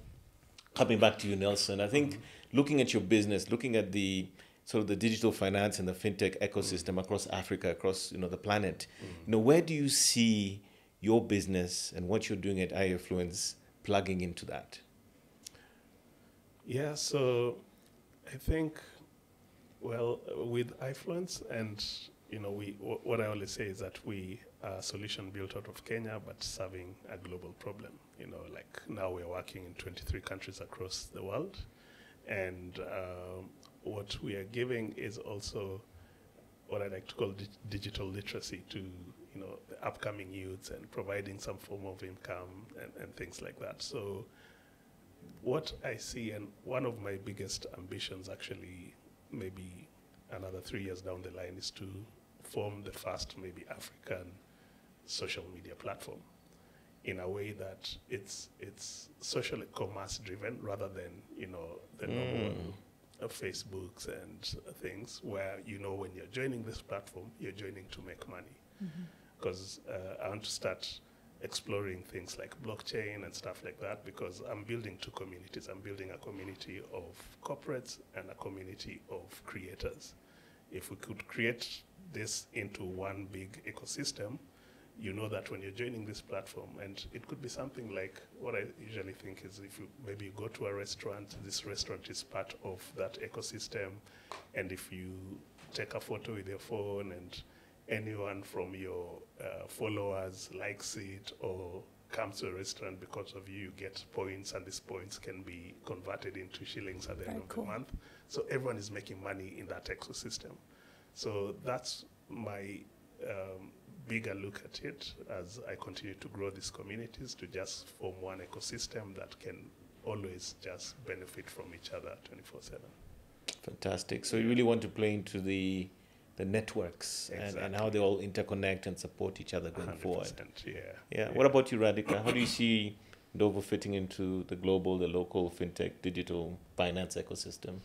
coming back to you, Nelson. I think looking at your business, looking at the sort of the digital finance and the fintech ecosystem across Africa, across you know the planet, you know, where do you see your business and what you're doing at AIfluence plugging into that? Yeah, so I think, well, with AIfluence, and you know, we wh- what I always say is that we are a solution built out of Kenya, but serving a global problem. You know, like now we're working in 23 countries across the world, and um, what we are giving is also what I like to call di- digital literacy to you know the upcoming youths and providing some form of income and, and things like that. So what I see, and one of my biggest ambitions actually, maybe another three years down the line, is to form the first maybe African social media platform in a way that it's it's social commerce driven rather than you know the normal uh, Facebooks and uh, things where you know when you're joining this platform you're joining to make money because uh, I want to start exploring things like blockchain and stuff like that because I'm building two communities. I'm building a community of corporates and a community of creators. If we could create this into one big ecosystem, you know that when you're joining this platform, and it could be something like what I usually think is if you maybe you go to a restaurant, this restaurant is part of that ecosystem, and if you take a photo with your phone and anyone from your uh, followers likes it or comes to a restaurant because of you, you get points, and these points can be converted into shillings at the Very end of cool. the month. So everyone is making money in that ecosystem. So that's my um, bigger look at it as I continue to grow these communities to just form one ecosystem that can always just benefit from each other 24 7. Fantastic. So you really want to play into the the networks and, and how they all interconnect and support each other going forward. Yeah. Yeah. What about you, Radhika? How do you see Ndovu fitting into the global, the local fintech digital finance ecosystem?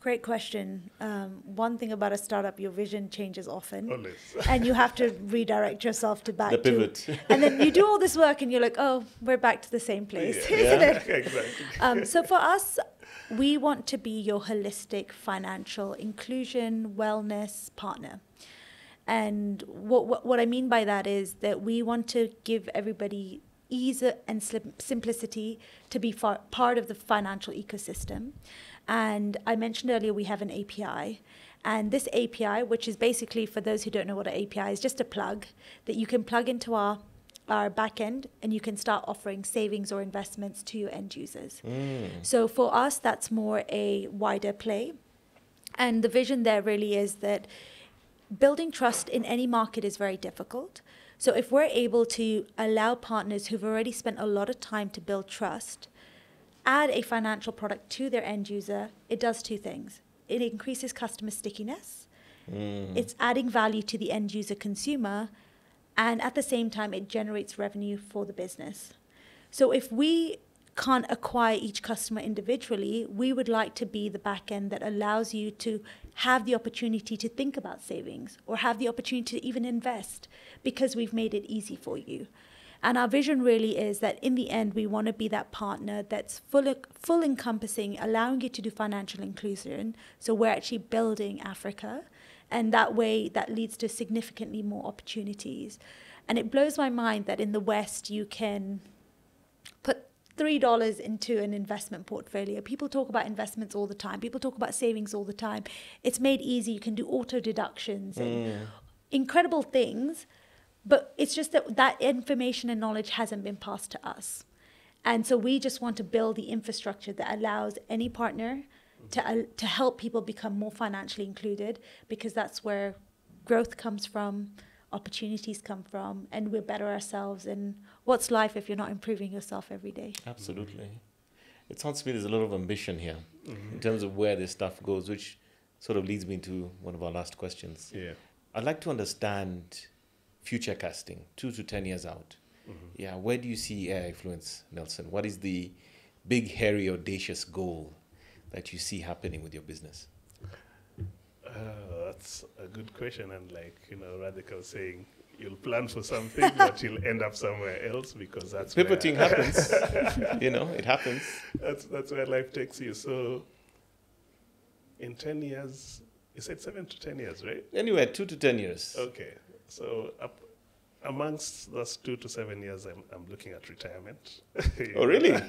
Great question. Um, one thing about a startup, your vision changes often. Always. and you have to redirect yourself to back The to pivot. and then you do all this work and you're like oh we're back to the same place Yeah. isn't Yeah. it exactly. um, so for us we want to be your holistic financial inclusion wellness partner. And what, what what i mean by that is that we want to give everybody ease and simplicity to be part of the financial ecosystem. And i mentioned earlier we have an api and this api which is basically for those who don't know what an api is just a plug that you can plug into our our back end and you can start offering savings or investments to your end users Mm. so for us, that's more a wider play. And the vision there really is that building trust in any market is very difficult. So if we're able to allow partners who've already spent a lot of time to build trust, add a financial product to their end user, it does two things. It increases customer stickiness. Mm. It's adding value to the end user consumer, and at the same time, it generates revenue for the business. So if we can't acquire each customer individually, we would like to be the back end that allows you to have the opportunity to think about savings or have the opportunity to even invest because we've made it easy for you. And our vision really is that in the end, we want to be that partner that's full, full encompassing, allowing you to do financial inclusion. So we're actually building Africa. And that way, that leads to significantly more opportunities. And it blows my mind that in the West, you can put three dollars into an investment portfolio. People talk about investments all the time. People talk about savings all the time. It's made easy. You can do auto deductions and mm. incredible things, but it's just that that information and knowledge hasn't been passed to us. And so we just want to build the infrastructure that allows any partner to uh, to help people become more financially included because that's where growth comes from, opportunities come from, and we're better ourselves. And what's life if you're not improving yourself every day? Absolutely. It sounds to me there's a lot of ambition here Mm-hmm. in terms of where this stuff goes, which sort of leads me to one of our last questions. Yeah. I'd like to understand future casting, two to 10 years out. Mm-hmm. Yeah, where do you see AI influence, Nelson? What is the big, hairy, audacious goal that you see happening with your business? Uh, that's a good question. And like, you know, Radhika saying, you'll plan for something, but you'll end up somewhere else because that's Pivoting happens. you know, it happens. that's, that's where life takes you. So in 10 years, you said seven to 10 years, right? Anyway, two to 10 years. Okay. So up, amongst those two to seven years, I'm, I'm looking at retirement. Oh, really?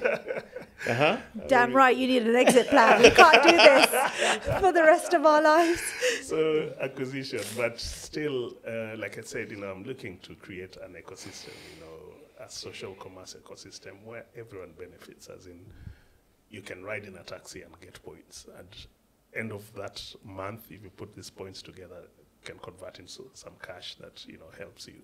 Uh huh. Damn right, you need an exit plan. We can't do this for the rest of our lives. so acquisition, but still, uh, like I said, you know, I'm looking to create an ecosystem, you know, a social commerce ecosystem where everyone benefits, as in you can ride in a taxi and get points. And end of that month, if you put these points together, can convert into some cash that you know helps you.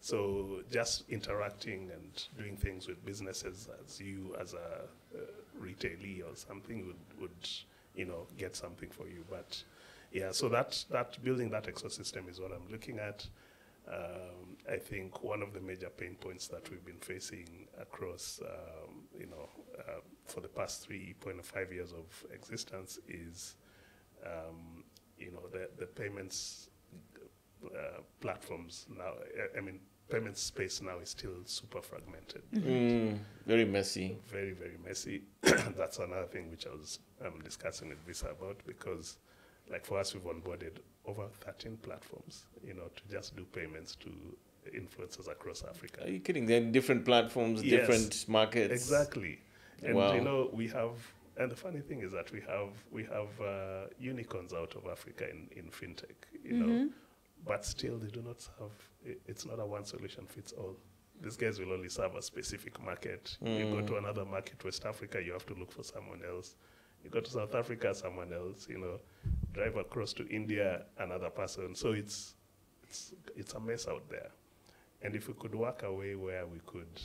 So just interacting and doing things with businesses as you as a uh, retailee or something would, would you know get something for you. But yeah, so that that building that ecosystem is what I'm looking at. Um, I think one of the major pain points that we've been facing across, um, you know, uh, for the past 3.5 years of existence is, um, you know, the, the payments uh, platforms now, I- I mean, payment space now is still super fragmented. Mm, very messy. Very, very messy. That's another thing which I was um, discussing with Visa about because, like, for us, we've onboarded over 13 platforms, you know, to just do payments to influencers across Africa. Are you kidding? They're in different platforms, Yes, different markets. Exactly. And Wow. you know, we have and the funny thing is that we have we have uh, unicorns out of Africa in, in fintech, you know, but still they do not serve. It's not a one solution fits all. These guys will only serve a specific market. You go to another market, West Africa, you have to look for someone else. You go to South Africa, someone else. You know, drive across to India, another person. So it's it's it's a mess out there. And if we could work a way where we could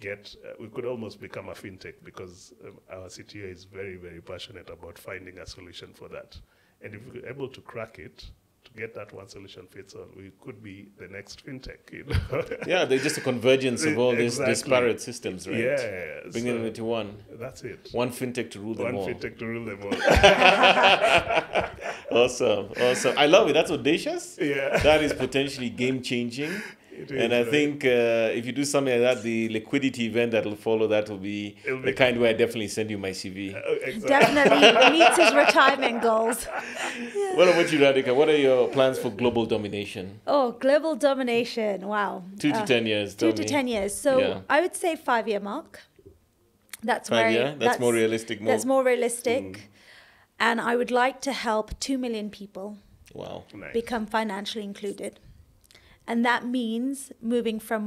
get, uh, we could almost become a fintech because um, our CTO is very, very passionate about finding a solution for that. And if we're able to crack it, get that one solution fits all, we could be the next fintech. You know? Yeah, they're just a convergence of all these disparate systems, right? Yeah, Bringing them into one. That's it. One fintech to rule them all. One fintech to rule them all. Awesome, awesome. I love it. That's audacious. Yeah. That is potentially game changing. It And is, I right? think uh, if you do something like that, the liquidity event that will follow that will be It'll the be- kind where I definitely send you my CV. Oh, exactly. Definitely meets his retirement goals. What about you, Radhika? What are your plans for global domination? Oh, global domination. Wow. Two to Uh, ten years. Two to me. 10 years. So Yeah. I would say five year mark. That's Five very, year? That's more realistic, more- That's more realistic. And I would like to help 2 million people Wow. Nice. become financially included. And that means moving from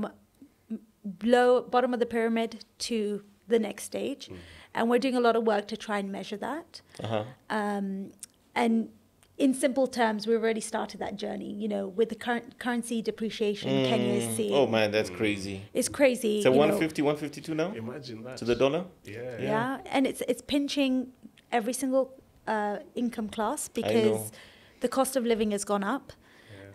low bottom of the pyramid to the next stage. And we're doing a lot of work to try and measure that. Uh-huh. Um, and in simple terms, we've already started that journey. You know, with the current currency depreciation Kenya is seeing, Oh man, that's crazy. it's crazy. So you know. 150, 152 now Imagine that. to the dollar. Yeah. Yeah. and it's it's pinching every single uh, income class because the cost of living has gone up.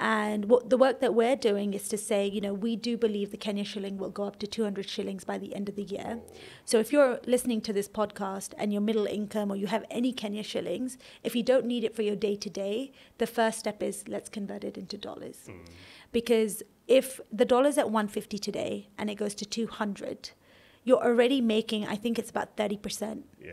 And what the work that we're doing is to say, you know, we do believe the Kenya shilling will go up to 200 shillings by the end of the year. So if you're listening to this podcast and you're middle income or you have any Kenya shillings, if you don't need it for your day to day, the first step is let's convert it into dollars. Hmm. Because if the dollar's at 150 today and it goes to 200, you're already making, I think it's about 30% Yeah.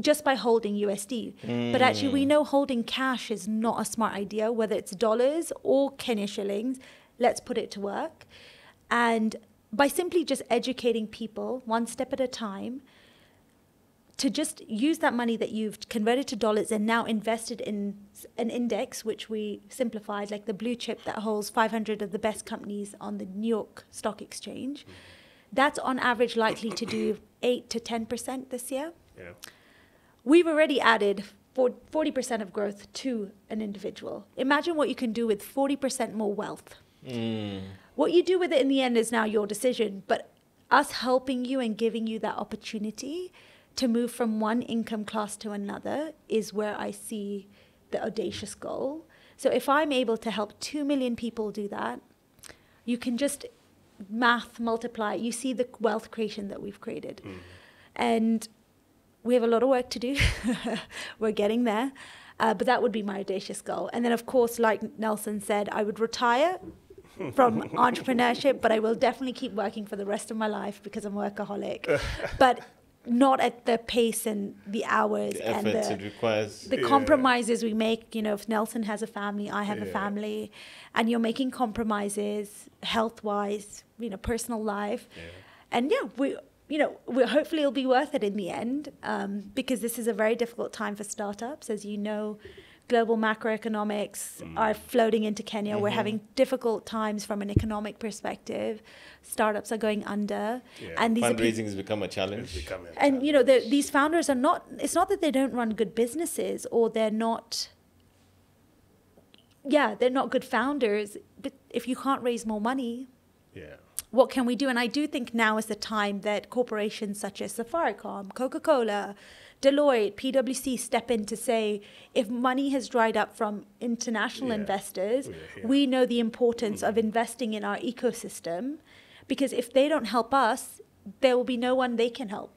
Just by holding USD. But actually, we mm. know holding cash is not a smart idea, whether it's dollars or Kenya shillings. Let's put it to work. And by simply just educating people one step at a time, to just use that money that you've converted to dollars and now invested in an index, which we simplified, like the blue chip that holds 500 of the best companies on the New York Stock Exchange, mm. that's on average likely to do 8 to 10% this year Yeah. We've already added 40% of growth to an individual. Imagine what you can do with 40% more wealth. Mm. What you do with it in the end is now your decision, but us helping you and giving you that opportunity to move from one income class to another is where I see the audacious goal. So if I'm able to help 2 million people do that, you can just math multiply. You see the wealth creation that we've created. Mm. And we have a lot of work to do. We're getting there. Uh, but that would be my audacious goal. And then, of course, like Nelson said, I would retire from entrepreneurship, but I will definitely keep working for the rest of my life because I'm a workaholic. but not at the pace and the hours The and the, it requires. the Yeah. compromises we make. You know, if Nelson has a family, I have a family, and you're making compromises health wise, you know, personal life. Yeah. And yeah, we, you know, we hopefully it'll be worth it in the end um, because this is a very difficult time for startups. As you know, global macroeconomics Mm. are floating into Kenya. Mm-hmm. We're having difficult times from an economic perspective. Startups are going under, Yeah. and these are peop- Fundraising has become a It's challenge. becoming a and you know the, these founders are not it's not that they don't run good businesses or they're not yeah they're not good founders but if you can't raise more money Yeah. What can we do and i do think now is the time that corporations such as safaricom coca-cola deloitte pwc step in to say if money has dried up from international Yeah. investors Yeah, yeah. we know the importance of investing in our ecosystem because if they don't help us there will be no one they can help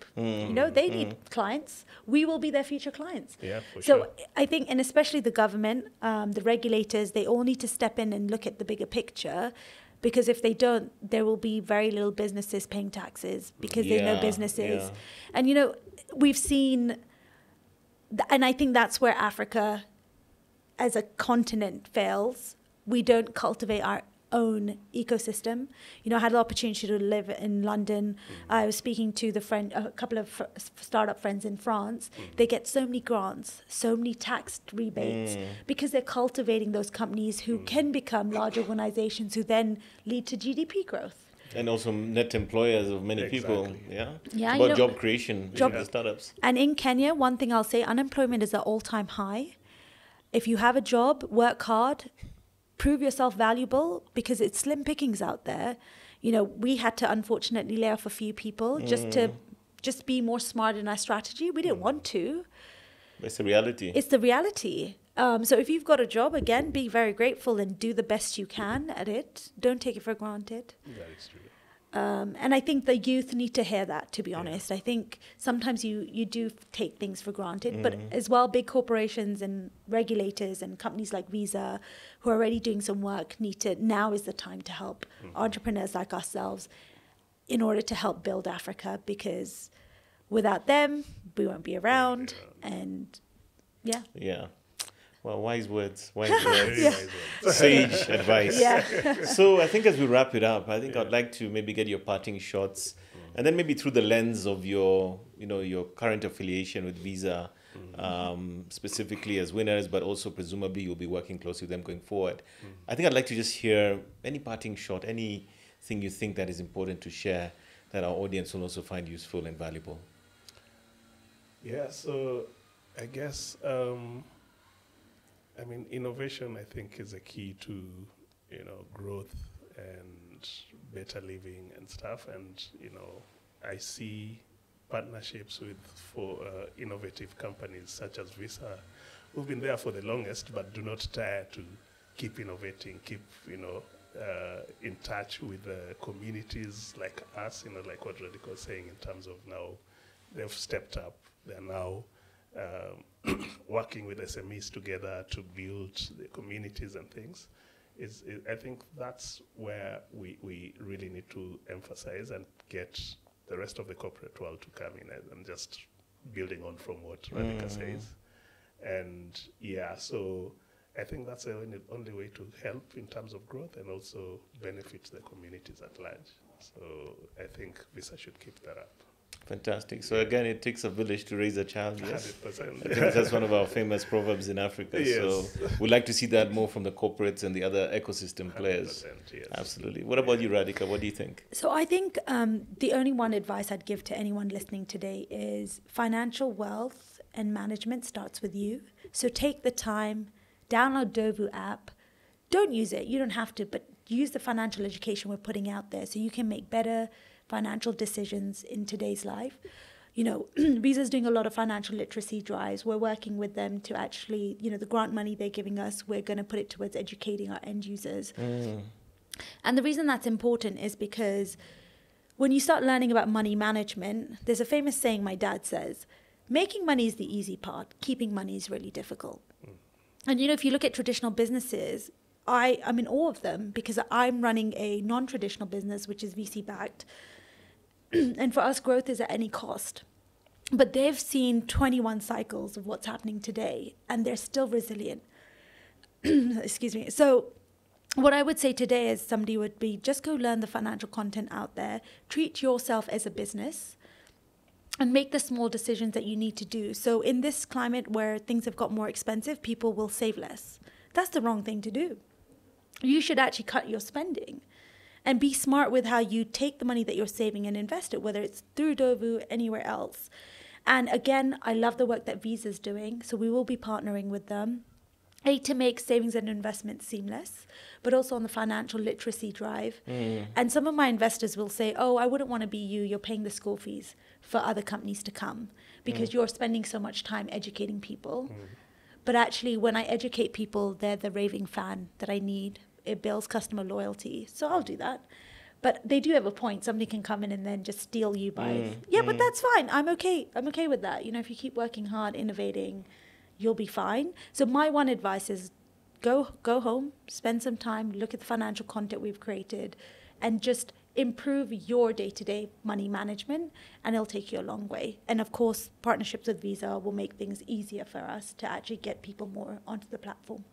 you know they need clients we will be their future clients Yeah, for so sure. I think, and especially the government, um, the regulators, they all need to step in and look at the bigger picture. Because if they don't, there will be very little businesses paying taxes because Yeah, businesses. yeah. And, you know, we've seen, th- and I think that's where Africa as a continent fails. We don't cultivate our own ecosystem. You know, I had the opportunity to live in London. Mm. I was speaking to the friend, a couple of fr- startup friends in France. Mm. They get so many grants, so many tax rebates because they're cultivating those companies who mm. can become large organizations who then lead to GDP growth. And also net employers of many people. Yeah. Yeah, It's about know- job creation Job- in startups. And in Kenya, one thing I'll say unemployment is at all time high. If you have a job, work hard, prove yourself valuable because it's slim pickings out there. You know, we had to unfortunately lay off a few people just to just be more smart in our strategy. We didn't want to. It's a reality. It's the reality. Um, so if you've got a job, again, be very grateful and do the best you can at it. Don't take it for granted. That is true. Um, and I think the youth need to hear that. To be honest, I think sometimes you you do take things for granted, but as well, big corporations and regulators and companies like Visa, who are already doing some work, need to now is the time to help entrepreneurs like ourselves, in order to help build Africa. Because without them, we won't be around. And yeah, yeah. Well, wise words. Wise words. Yeah. Sage advice. yeah. so I think as we wrap it up, I think I'd like to maybe get your parting shots, and then maybe through the lens of your, you know, your current affiliation with Visa, um, specifically as winners, but also presumably you'll be working closely with them going forward. I think I'd like to just hear any parting shot, anything you think that is important to share that our audience will also find useful and valuable. Yeah, so I guess um, I mean innovation. I think is a key to you know growth and better living and stuff. And you know, I see partnerships with for uh, innovative companies such as Visa, who've been there for the longest, but do not tire to keep innovating, keep you know. Uh, in touch with the communities like us, you know, like what Radhika was saying in terms of now they've stepped up. They're now um, working with SMEs together to build the communities and things. Is, is I think that's where we, we really need to emphasize and get the rest of the corporate world to come in and, and just building on from what Radhika mm. says. And yeah, so I think that's the only, only way to help in terms of growth and also benefit the communities at large. So I think Visa should keep that up. Fantastic. So again, it takes a village to raise a child. Yes. 100%. I think that's one of our famous proverbs in Africa. So we'd like to see that more from the corporates and the other ecosystem players. yes. Absolutely. What about you, Radhika? What do you think? So I think um, the only one advice I'd give to anyone listening today is financial wealth and management starts with you. So take the time, download Ndovu app. Don't use it. You don't have to, but use the financial education we're putting out there so you can make better financial decisions in today's life. You know, Visa's doing a lot of financial literacy drives. We're working with them to actually, you know, the grant money they're giving us, we're going to put it towards educating our end users. Mm. And the reason that's important is because when you start learning about money management, there's a famous saying my dad says making money is the easy part, keeping money is really difficult. Mm. And you know, if you look at traditional businesses, I, I'm in awe of them because I'm running a non traditional business, which is VC backed. and for us, growth is at any cost. But they've seen 21 cycles of what's happening today, and they're still resilient. Excuse me. So, what I would say today is somebody would be just go learn the financial content out there, treat yourself as a business, and make the small decisions that you need to do. So, in this climate where things have got more expensive, people will save less. That's the wrong thing to do. You should actually cut your spending and be smart with how you take the money that you're saving and invest it, whether it's through Ndovu, anywhere else. And again, I love the work that Visa's doing, so we will be partnering with them. A, to make savings and investments seamless, but also on the financial literacy drive. Mm. And some of my investors will say, Oh, I wouldn't want to be you. You're paying the school fees for other companies to come because mm. you're spending so much time educating people. Mm. But actually, when I educate people, they're the raving fan that I need. It builds customer loyalty. So I'll do that. But they do have a point. Somebody can come in and then just steal you by, mm, yeah, but mm. that's fine. I'm okay. I'm okay with that. You know, if you keep working hard, innovating, you'll be fine. So my one advice is go go home, spend some time, look at the financial content we've created, and just improve your day-to-day money management and it'll take you a long way and of course partnerships with visa will make things easier for us to actually get people more onto the platform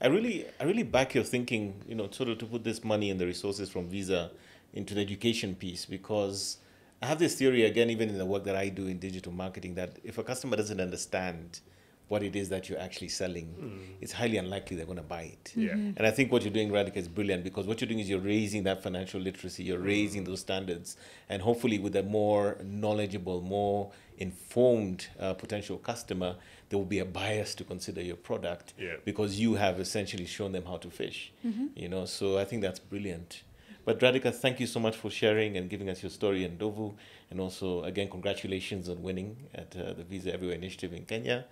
I really, I really back your thinking. You know, sort of to put this money and the resources from Visa into the education piece because I have this theory again, even in the work that I do in digital marketing, that if a customer doesn't understand what it is that you're actually selling, Mm. it's highly unlikely they're going to buy it. Yeah. And I think what you're doing, Radhika, is brilliant because what you're doing is you're raising that financial literacy, you're raising those standards, and hopefully with a more knowledgeable, more informed uh, potential customer, there will be a bias to consider your product Yeah. because you have essentially shown them how to fish. You know, so I think that's brilliant. But Radhika, thank you so much for sharing and giving us your story in Ndovu, and also again congratulations on winning at uh, the Visa Everywhere initiative in Kenya.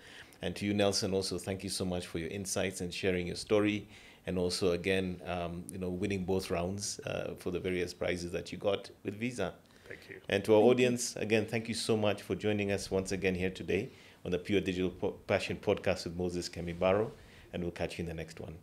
And to you, Nelson, also thank you so much for your insights and sharing your story, and also again, um, you know, winning both rounds uh, for the various prizes that you got with Visa. Thank you. And to our audience, again, thank you so much for joining us once again here today on the Pure Digital Passion Podcast with Moses Kemibaro, and we'll catch you in the next one.